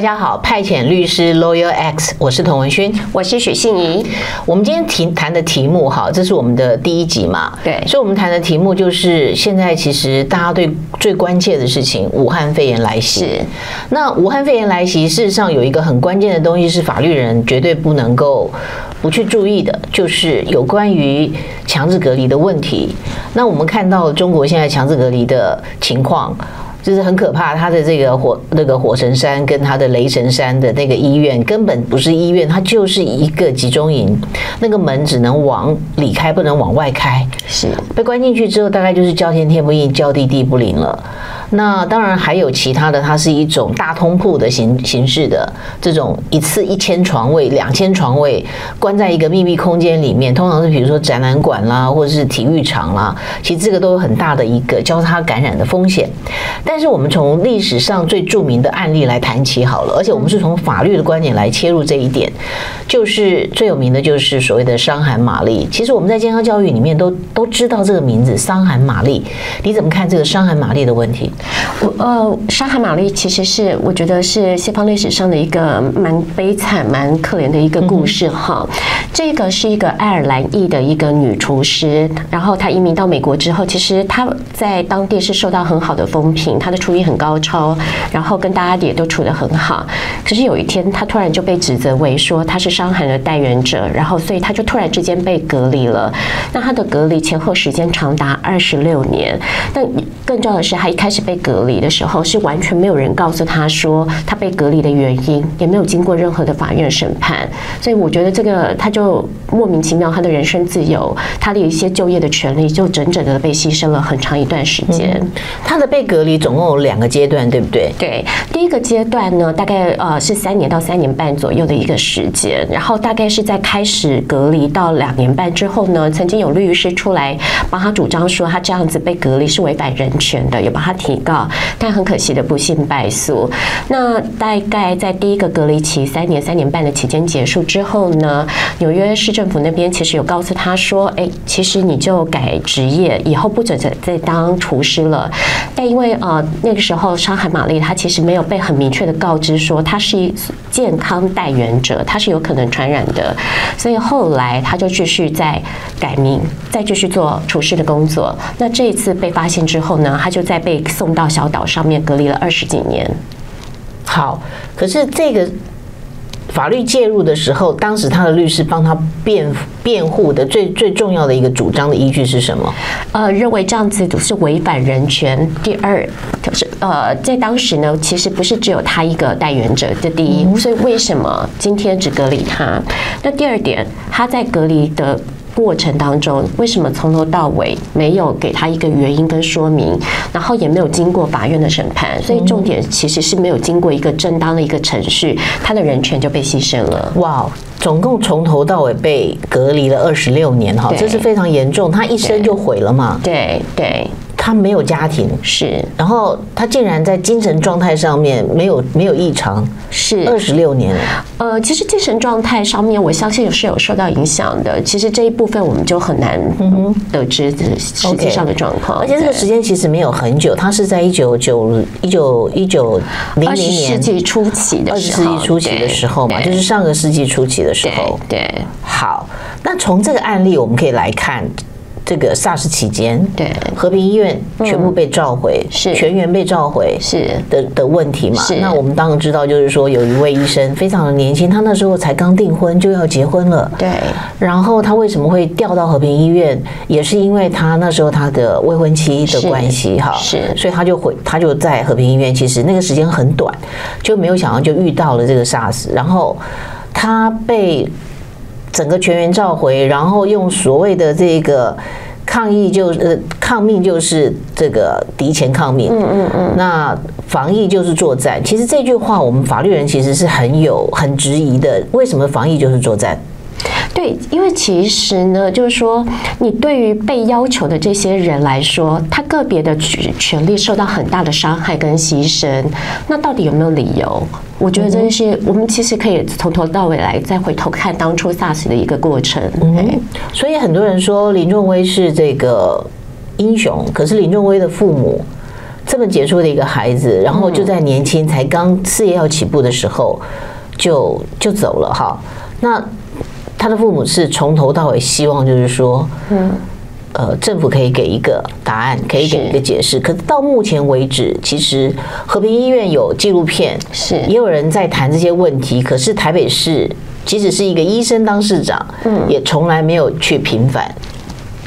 大家好，派遣律师 Lawyer X，我是童文勋，我是许信怡。我们今天提谈的题目，哈，这是我们的第一集嘛？对，所以我们谈的题目就是现在其实大家对最关切的事情——武汉肺炎来袭。那武汉肺炎来袭，事实上有一个很关键的东西是法律人绝对不能够不去注意的，就是有关于强制隔离的问题。那我们看到中国现在强制隔离的情况。就是很可怕，他的这个火那个火神山跟他的雷神山的那个医院根本不是医院，它就是一个集中营，那个门只能往里开，不能往外开。是被关进去之后，大概就是叫天天不应，叫地地不灵了。那当然还有其他的，它是一种大通铺的形形式的这种一次一千床位、两千床位，关在一个密闭空间里面，通常是比如说展览馆啦，或者是体育场啦，其实这个都有很大的一个交叉感染的风险。但是我们从历史上最著名的案例来谈起好了，而且我们是从法律的观点来切入这一点，就是最有名的就是所谓的伤寒玛丽。其实我们在健康教育里面都都知道这个名字伤寒玛丽，你怎么看这个伤寒玛丽的问题？我呃，伤寒玛丽其实是我觉得是西方历史上的一个蛮悲惨、蛮可怜的一个故事哈。这个是一个爱尔兰裔的一个女厨师，然后她移民到美国之后，其实她在当地是受到很好的风评。她的厨艺很高超，然后跟大家也都处得很好。可是有一天，她突然就被指责为说她是伤寒的代言者，然后所以她就突然之间被隔离了。那她的隔离前后时间长达二十六年。但更重要的是，她一开始被隔离的时候，是完全没有人告诉他说他被隔离的原因，也没有经过任何的法院审判。所以我觉得这个他就莫名其妙，他的人身自由，他的一些就业的权利，就整整的被牺牲了很长一段时间。嗯、他的被隔离总共有两个阶段，对不对？对，第一个阶段呢，大概呃是三年到三年半左右的一个时间，然后大概是在开始隔离到两年半之后呢，曾经有律师出来帮他主张说，他这样子被隔离是违反人权的，也帮他提告，但很可惜的不幸败诉。那大概在第一个隔离期三年三年半的期间结束之后呢，纽约市政府那边其实有告诉他说，哎，其实你就改职业，以后不准再再当厨师了。但因为呃。那个时候，伤寒玛丽她其实没有被很明确的告知说她是一健康带原者，她是有可能传染的，所以后来她就继续在改名，再继续做厨师的工作。那这一次被发现之后呢，她就再被送到小岛上面隔离了二十几年。好，可是这个。法律介入的时候，当时他的律师帮他辩辩护的最最重要的一个主张的依据是什么？呃，认为这样子是违反人权。第二，就是呃，在当时呢，其实不是只有他一个代言者。这第一，所以为什么今天只隔离他？那第二点，他在隔离的。过程当中，为什么从头到尾没有给他一个原因跟说明，然后也没有经过法院的审判，所以重点其实是没有经过一个正当的一个程序，他的人权就被牺牲了。哇，总共从头到尾被隔离了二十六年，哈，这是非常严重，他一生就毁了嘛？对对。他没有家庭，是，然后他竟然在精神状态上面没有没有异常，是二十六年了。呃，其实精神状态上面，我相信是有受到影响的。其实这一部分我们就很难得知实际上的状况。而且这个时间其实没有很久，他是在一九九一九一九零零年世纪初期的时候，二十世纪初期的时候嘛，就是上个世纪初期的时候。对，对好，那从这个案例我们可以来看。这个 SARS 期间，对和平医院全部被召回，是全员被召回，是的的问题嘛？是。那我们当然知道，就是说有一位医生非常的年轻，他那时候才刚订婚就要结婚了，对。然后他为什么会调到和平医院？也是因为他那时候他的未婚妻的关系，哈，是。所以他就回，他就在和平医院。其实那个时间很短，就没有想到就遇到了这个 SARS，然后他被。整个全员召回，然后用所谓的这个抗疫就呃抗命就是这个敌前抗命，嗯嗯嗯，那防疫就是作战。其实这句话我们法律人其实是很有很质疑的。为什么防疫就是作战？对，因为其实呢，就是说你对于被要求的这些人来说，他个别的权权利受到很大的伤害跟牺牲，那到底有没有理由？我觉得这是我们其实可以从头到尾来再回头看当初 SARS 的一个过程。嗯，所以很多人说林仲威是这个英雄，可是林仲威的父母。这么杰出的一个孩子，然后就在年轻才刚事业要起步的时候就就走了哈。那他的父母是从头到尾希望就是说，嗯。呃，政府可以给一个答案，可以给一个解释。可是到目前为止，其实和平医院有纪录片，是也有人在谈这些问题。可是台北市即使是一个医生当市长，嗯，也从来没有去平反、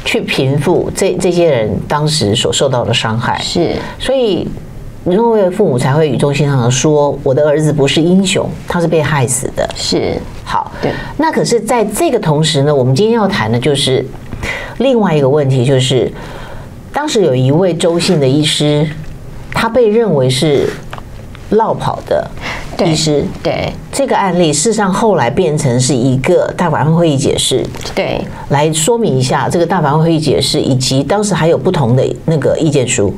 去平复这这些人当时所受到的伤害。是，所以林若威的父母才会语重心长的说：“我的儿子不是英雄，他是被害死的。”是，好，对。那可是在这个同时呢，我们今天要谈的就是。另外一个问题就是，当时有一位周姓的医师，他被认为是落跑的医师。对，对这个案例，事实上后来变成是一个大法官会议解释。对，来说明一下这个大法官会议解释，以及当时还有不同的那个意见书。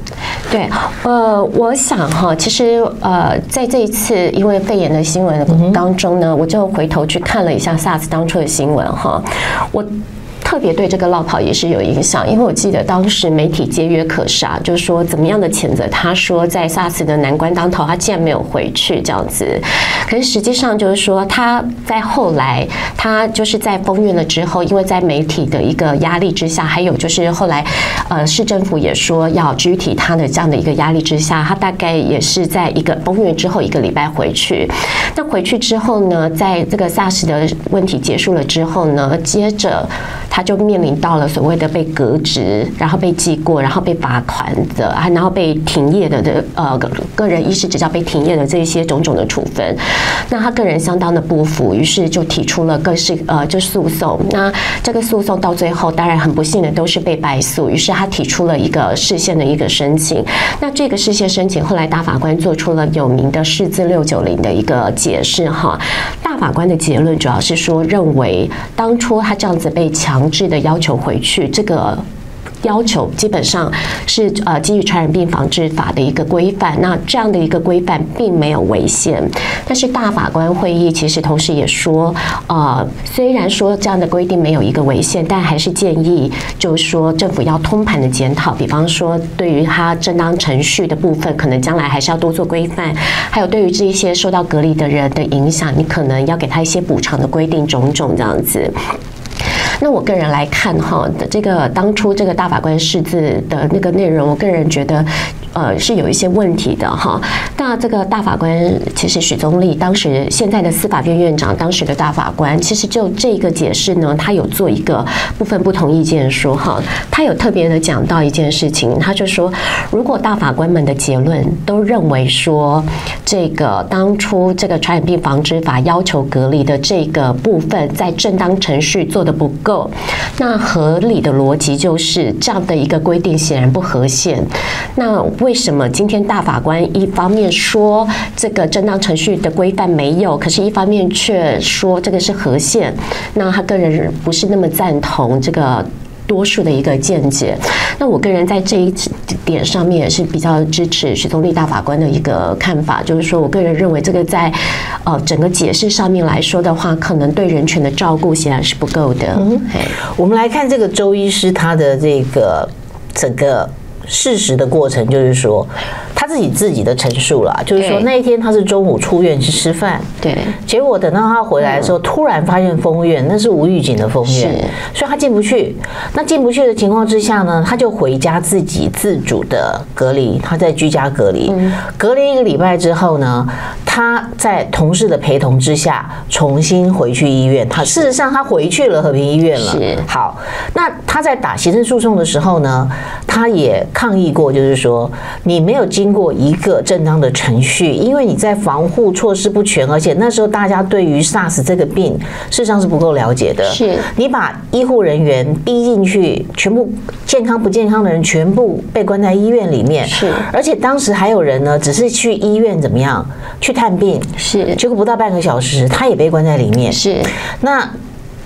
对，呃，我想哈，其实呃，在这一次因为肺炎的新闻当中呢，我就回头去看了一下 SARS 当初的新闻哈，我。特别对这个落跑也是有影响，因为我记得当时媒体皆曰可杀，就是说怎么样的谴责，他说在 SARS 的难关当头，他竟然没有回去这样子。可是实际上就是说他在后来，他就是在封院了之后，因为在媒体的一个压力之下，还有就是后来，呃，市政府也说要拘体他的这样的一个压力之下，他大概也是在一个封院之后一个礼拜回去。那回去之后呢，在这个 SARS 的问题结束了之后呢，接着。他就面临到了所谓的被革职，然后被记过，然后被罚款的，还然后被停业的的呃个人医师执照被停业的这些种种的处分，那他个人相当的不服，于是就提出了各式呃就诉讼。那这个诉讼到最后，当然很不幸的都是被败诉，于是他提出了一个释宪的一个申请。那这个释宪申请后来大法官做出了有名的释字六九零的一个解释哈。大法官的结论主要是说，认为当初他这样子被强。制的要求回去，这个要求基本上是呃基于传染病防治法的一个规范。那这样的一个规范并没有违宪，但是大法官会议其实同时也说，呃，虽然说这样的规定没有一个违宪，但还是建议就是说政府要通盘的检讨。比方说，对于他正当程序的部分，可能将来还是要多做规范。还有对于这一些受到隔离的人的影响，你可能要给他一些补偿的规定，种种这样子。那我个人来看哈，的这个当初这个大法官释字的那个内容，我个人觉得。呃，是有一些问题的哈。那这个大法官其实许宗力当时现在的司法院院长，当时的大法官其实就这个解释呢，他有做一个部分不同意见说哈，他有特别的讲到一件事情，他就说，如果大法官们的结论都认为说，这个当初这个传染病防治法要求隔离的这个部分在正当程序做的不够，那合理的逻辑就是这样的一个规定显然不合宪，那。为什么今天大法官一方面说这个正当程序的规范没有，可是一方面却说这个是合宪？那他个人不是那么赞同这个多数的一个见解。那我个人在这一点上面也是比较支持许宗力大法官的一个看法，就是说我个人认为这个在呃整个解释上面来说的话，可能对人权的照顾显然是不够的。嗯，我们来看这个周医师他的这个整个。事实的过程就是说，他自己自己的陈述了，就是说那一天他是中午出院去吃饭，对，结果等到他回来的时候，突然发现封院，那是无预警的封院，所以他进不去。那进不去的情况之下呢，他就回家自己自主的隔离，他在居家隔离，隔离一个礼拜之后呢，他在同事的陪同之下重新回去医院。他事实上他回去了和平医院了。是好，那他在打行政诉讼的时候呢，他也。抗议过，就是说你没有经过一个正当的程序，因为你在防护措施不全，而且那时候大家对于 SARS 这个病事实上是不够了解的。是你把医护人员逼进去，全部健康不健康的人全部被关在医院里面。是，而且当时还有人呢，只是去医院怎么样去探病，是，结果不到半个小时，他也被关在里面。是，那。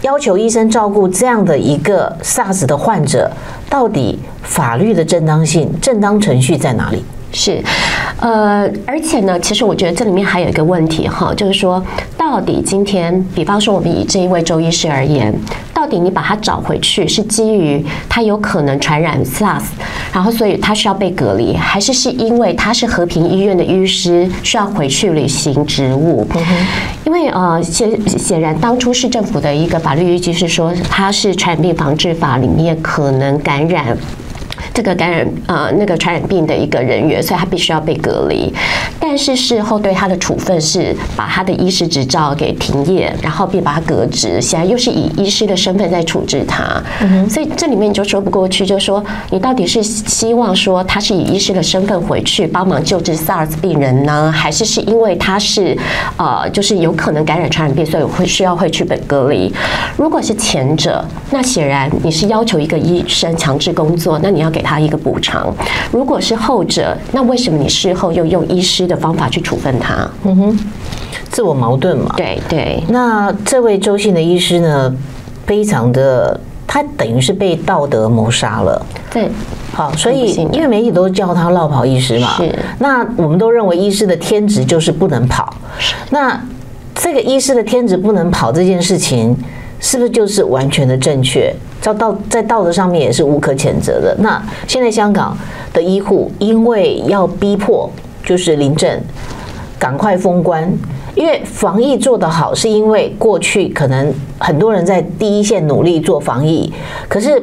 要求医生照顾这样的一个 SARS 的患者，到底法律的正当性、正当程序在哪里？是，呃，而且呢，其实我觉得这里面还有一个问题哈，就是说，到底今天，比方说我们以这一位周医师而言。到底你把他找回去是基于他有可能传染 SARS，然后所以他需要被隔离，还是是因为他是和平医院的医师需要回去履行职务？因为呃显显然当初市政府的一个法律依据是说他是传染病防治法里面可能感染。这个感染呃那个传染病的一个人员，所以他必须要被隔离。但是事后对他的处分是把他的医师执照给停业，然后并把他革职，显然又是以医师的身份在处置他。嗯。所以这里面你就说不过去，就说你到底是希望说他是以医师的身份回去帮忙救治 SARS 病人呢，还是是因为他是呃就是有可能感染传染病，所以会需要会去被隔离？如果是前者，那显然你是要求一个医生强制工作，那你要给他。他一个补偿，如果是后者，那为什么你事后又用医师的方法去处分他？嗯哼，自我矛盾嘛。对对。那这位周姓的医师呢，非常的，他等于是被道德谋杀了。对，好，所以因为媒体都叫他落跑医师嘛，是。那我们都认为医师的天职就是不能跑。是。那这个医师的天职不能跑这件事情，是不是就是完全的正确？在道在道德上面也是无可谴责的。那现在香港的医护因为要逼迫，就是林郑赶快封关，因为防疫做得好，是因为过去可能很多人在第一线努力做防疫，可是。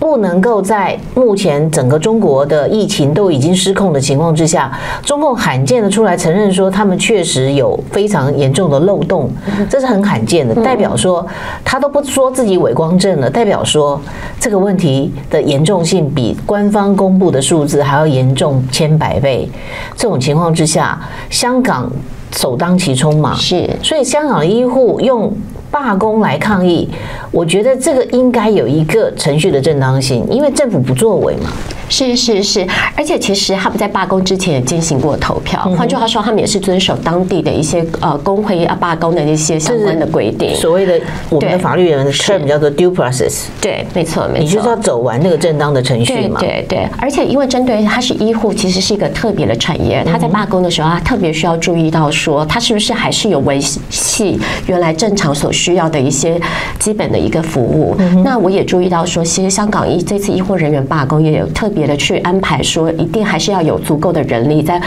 不能够在目前整个中国的疫情都已经失控的情况之下，中共罕见的出来承认说他们确实有非常严重的漏洞，这是很罕见的，代表说他都不说自己伪光正了，代表说这个问题的严重性比官方公布的数字还要严重千百倍。这种情况之下，香港首当其冲嘛，是，所以香港的医护用。罢工来抗议，我觉得这个应该有一个程序的正当性，因为政府不作为嘛。是是是，而且其实他们在罢工之前也进行过投票。换句话说，他们也是遵守当地的一些呃工会啊罢工的一些相关的规定。所谓的我们的法律人的 term 叫做 due process。对，没错没错。你就是要走完那个正当的程序嘛。对对对。而且因为针对他是医护，其实是一个特别的产业。他在罢工的时候，他特别需要注意到说，他是不是还是有维系原来正常所需要的一些基本的一个服务。那我也注意到说，其实香港医这次医护人员罢工也有特别。的去安排说，一定还是要有足够的人力在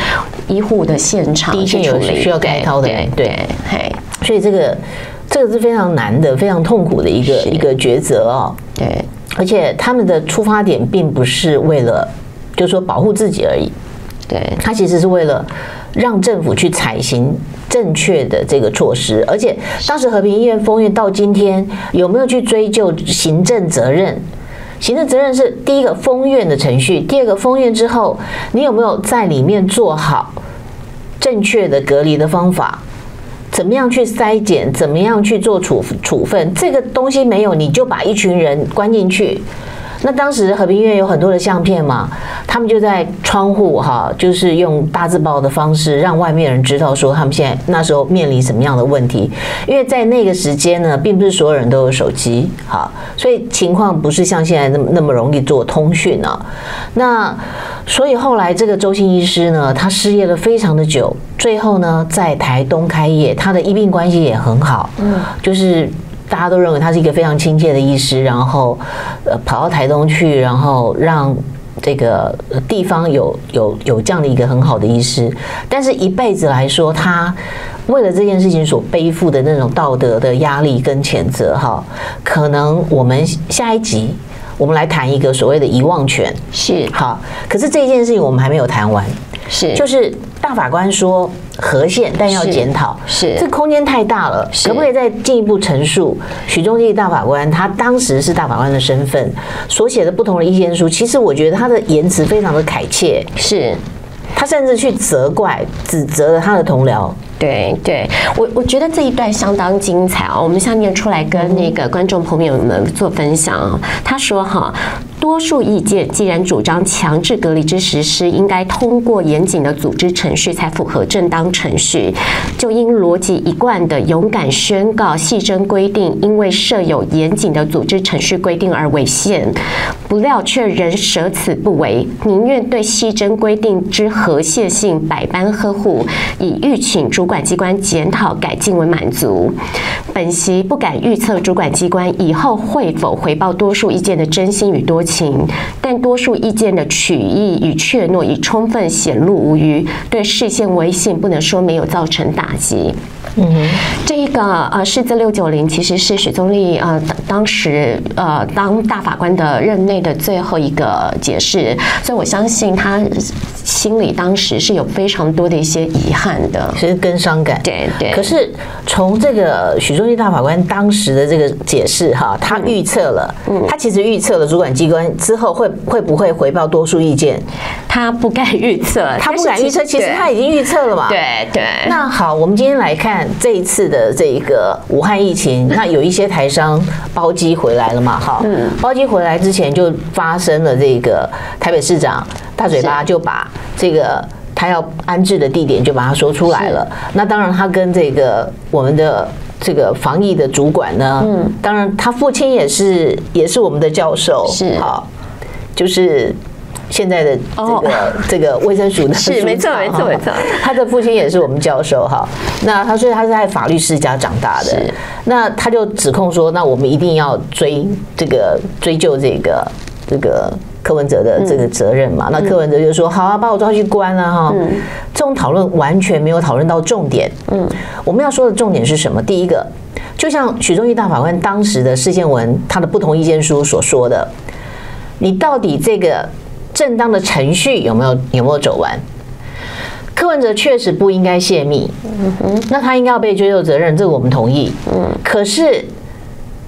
医护的现场第一线有需要开刀的，对对，对，所以这个这个是非常难的、非常痛苦的一个一个抉择哦。对，而且他们的出发点并不是为了，就是说保护自己而已。对，他其实是为了让政府去采行正确的这个措施。而且当时和平医院封院到今天，有没有去追究行政责任？行政责任是第一个封院的程序，第二个封院之后，你有没有在里面做好正确的隔离的方法？怎么样去筛检？怎么样去做处处分？这个东西没有，你就把一群人关进去。那当时和平医院有很多的相片嘛，他们就在窗户哈，就是用大字报的方式让外面人知道说他们现在那时候面临什么样的问题。因为在那个时间呢，并不是所有人都有手机，哈，所以情况不是像现在那么那么容易做通讯啊。那所以后来这个周姓医师呢，他失业了非常的久，最后呢在台东开业，他的医病关系也很好，嗯，就是。大家都认为他是一个非常亲切的医师，然后呃跑到台东去，然后让这个地方有有有这样的一个很好的医师。但是，一辈子来说，他为了这件事情所背负的那种道德的压力跟谴责，哈，可能我们下一集我们来谈一个所谓的遗忘权，是好。可是这件事情我们还没有谈完，是就是。大法官说和宪，但要检讨，是这空间太大了，可不可以再进一步陈述？许宗基大法官他当时是大法官的身份所写的不同的意见书，其实我觉得他的言辞非常的恳切，是他甚至去责怪、指责了他的同僚。对对，我我觉得这一段相当精彩啊！我们下面出来跟那个观众朋友们做分享。他说哈。多数意见既然主张强制隔离之实施应该通过严谨的组织程序才符合正当程序，就因逻辑一贯的勇敢宣告细则规定因为设有严谨的组织程序规定而违宪，不料却仍舍此不为，宁愿对细则规定之合宪性百般呵护，以欲请主管机关检讨改进为满足。本席不敢预测主管机关以后会否回报多数意见的真心与多情，但多数意见的取意与怯懦已充分显露无余，对视线威信不能说没有造成打击。嗯哼，这一个呃，释字六九零其实是许宗力呃当时呃当大法官的任内的最后一个解释，所以我相信他心里当时是有非常多的一些遗憾的，其实跟伤感。对对。可是从这个许宗力大法官当时的这个解释哈，他预测了，嗯，他其实预测了主管机关之后会会不会回报多数意见，他不敢预测，他不敢预测，其实他已经预测了嘛。对对。那好，我们今天来看。这一次的这个武汉疫情，那有一些台商包机回来了嘛？哈，嗯，包机回来之前就发生了这个台北市长大嘴巴就把这个他要安置的地点就把它说出来了。那当然，他跟这个我们的这个防疫的主管呢，嗯，当然他父亲也是也是我们的教授，是。啊，就是。现在的这个这个卫生署的 是没错没错没错，他的父亲也是我们教授哈。那他所以他是在法律世家长大的，那他就指控说，那我们一定要追这个追究这个这个柯文哲的这个责任嘛。那柯文哲就说好啊，把我抓去关了哈。这种讨论完全没有讨论到重点。嗯，我们要说的重点是什么？第一个，就像许宗义大法官当时的释宪文他的不同意见书所说的，你到底这个。正当的程序有没有有没有走完？柯文哲确实不应该泄密，嗯哼，那他应该要被追究责任，这个我们同意。嗯，可是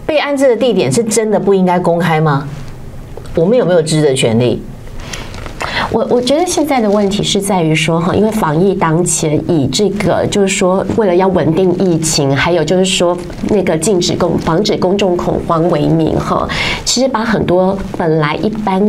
被安置的地点是真的不应该公开吗？我们有没有知的权利？我我觉得现在的问题是在于说哈，因为防疫当前，以这个就是说，为了要稳定疫情，还有就是说那个禁止公防止公众恐慌为名哈，其实把很多本来一般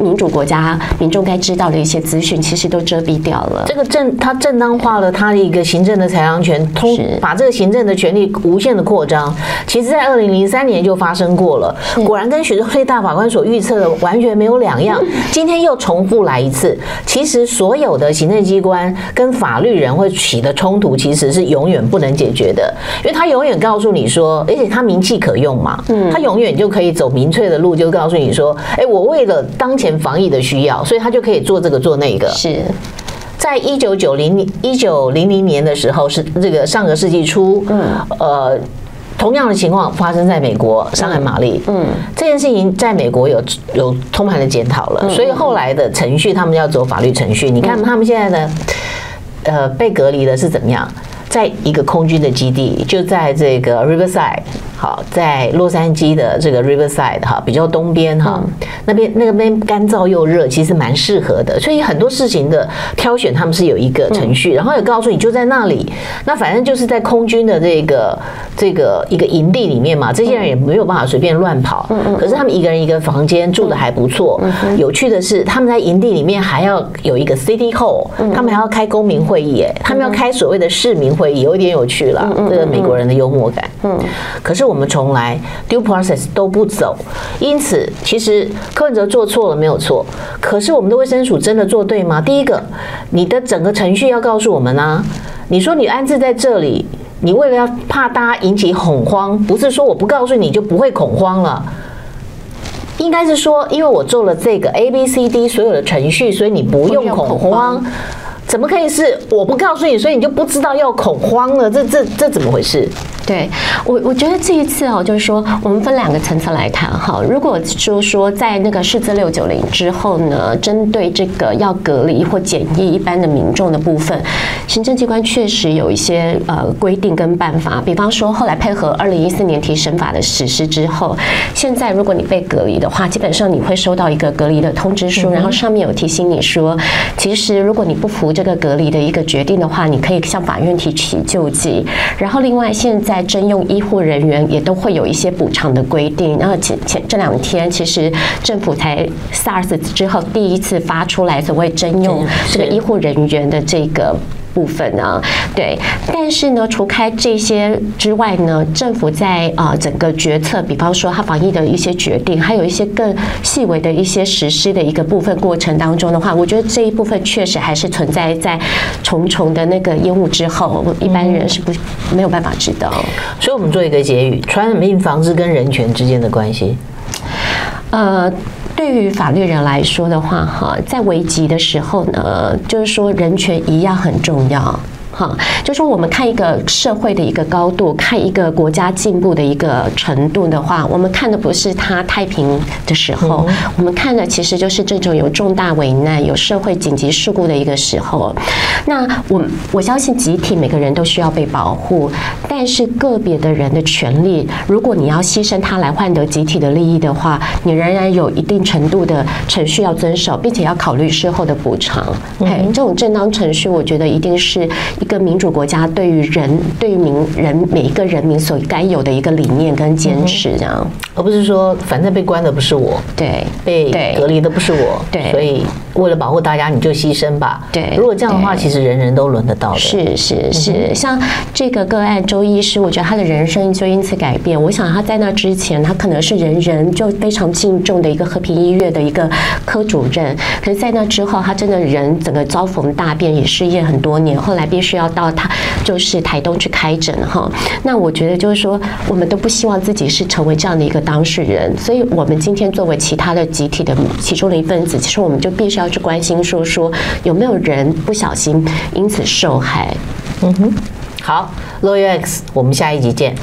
民主国家民众该知道的一些资讯，其实都遮蔽掉了。这个正他正当化了他的一个行政的裁量权，通把这个行政的权利无限的扩张。其实，在二零零三年就发生过了，果然跟许宗力大法官所预测的完全没有两样。今天又重复来。一次，其实所有的行政机关跟法律人会起的冲突，其实是永远不能解决的，因为他永远告诉你说，而且他名气可用嘛，嗯，他永远就可以走民粹的路，就告诉你说，哎，我为了当前防疫的需要，所以他就可以做这个做那个。是在一九九零年、一九零零年的时候，是这个上个世纪初，嗯，呃。同样的情况发生在美国，上海玛丽，嗯，这件事情在美国有有通盘的检讨了，所以后来的程序他们要走法律程序。你看他们现在的，呃，被隔离的是怎么样？在一个空军的基地，就在这个 Riverside。好，在洛杉矶的这个 Riverside 哈，比较东边哈，那边那个边干燥又热，其实蛮适合的。所以很多事情的挑选，他们是有一个程序，然后也告诉你就在那里。那反正就是在空军的这个这个一个营地里面嘛，这些人也没有办法随便乱跑。可是他们一个人一个房间住的还不错。有趣的是，他们在营地里面还要有一个 City Hall，他们还要开公民会议，哎，他们要开所谓的市民会议，有一点有趣了。这个美国人的幽默感。嗯，可是。我们重来 due process 都不走，因此其实柯文哲做错了没有错，可是我们的卫生署真的做对吗？第一个，你的整个程序要告诉我们啊，你说你安置在这里，你为了要怕大家引起恐慌，不是说我不告诉你就不会恐慌了，应该是说因为我做了这个 A B C D 所有的程序，所以你不用恐慌。怎么可以是我不告诉你，所以你就不知道要恐慌了？这这这怎么回事？对我，我觉得这一次哦，就是说我们分两个层次来谈哈。如果就说在那个释字六九零之后呢，针对这个要隔离或检疫一般的民众的部分，行政机关确实有一些呃规定跟办法。比方说，后来配合二零一四年提审法的实施之后，现在如果你被隔离的话，基本上你会收到一个隔离的通知书，然后上面有提醒你说，其实如果你不服这个隔离的一个决定的话，你可以向法院提起救济。然后另外现在。征用医护人员也都会有一些补偿的规定。然后前前这两天，其实政府才 SARS 之后第一次发出来所谓征用这个医护人员的这个部分呢，对。但是呢，除开这些之外呢，政府在啊整个决策，比方说它防疫的一些决定，还有一些更细微的一些实施的一个部分过程当中的话，我觉得这一部分确实还是存在在重重的那个烟雾之后，一般人是不没有办法知道。所以，我们做一个结语：传染病防治跟人权之间的关系。呃，对于法律人来说的话，哈，在危急的时候呢，就是说人权一样很重要。哈，就说我们看一个社会的一个高度，看一个国家进步的一个程度的话，我们看的不是它太平的时候，我们看的其实就是这种有重大危难、有社会紧急事故的一个时候。那我我相信集体每个人都需要被保护，但是个别的人的权利，如果你要牺牲它来换得集体的利益的话，你仍然有一定程度的程序要遵守，并且要考虑事后的补偿。哎，这种正当程序，我觉得一定是。一个民主国家对于人、对于民人每一个人民所该有的一个理念跟坚持，这样，而不是说反正被关的不是我，对，被隔离的不是我，对，所以为了保护大家，你就牺牲吧。对，如果这样的话，其实人人都轮得到的。是是是，像这个个案周医师，我觉得他的人生就因此改变。我想他在那之前，他可能是人人就非常敬重的一个和平医院的一个科主任，可是在那之后，他真的人整个遭逢大变，也失业很多年，后来必须。要到他就是台东去开诊哈，那我觉得就是说，我们都不希望自己是成为这样的一个当事人，所以我们今天作为其他的集体的其中的一份子，其实我们就必须要去关心说说有没有人不小心因此受害。嗯哼，好，Lawyer X，我们下一集见。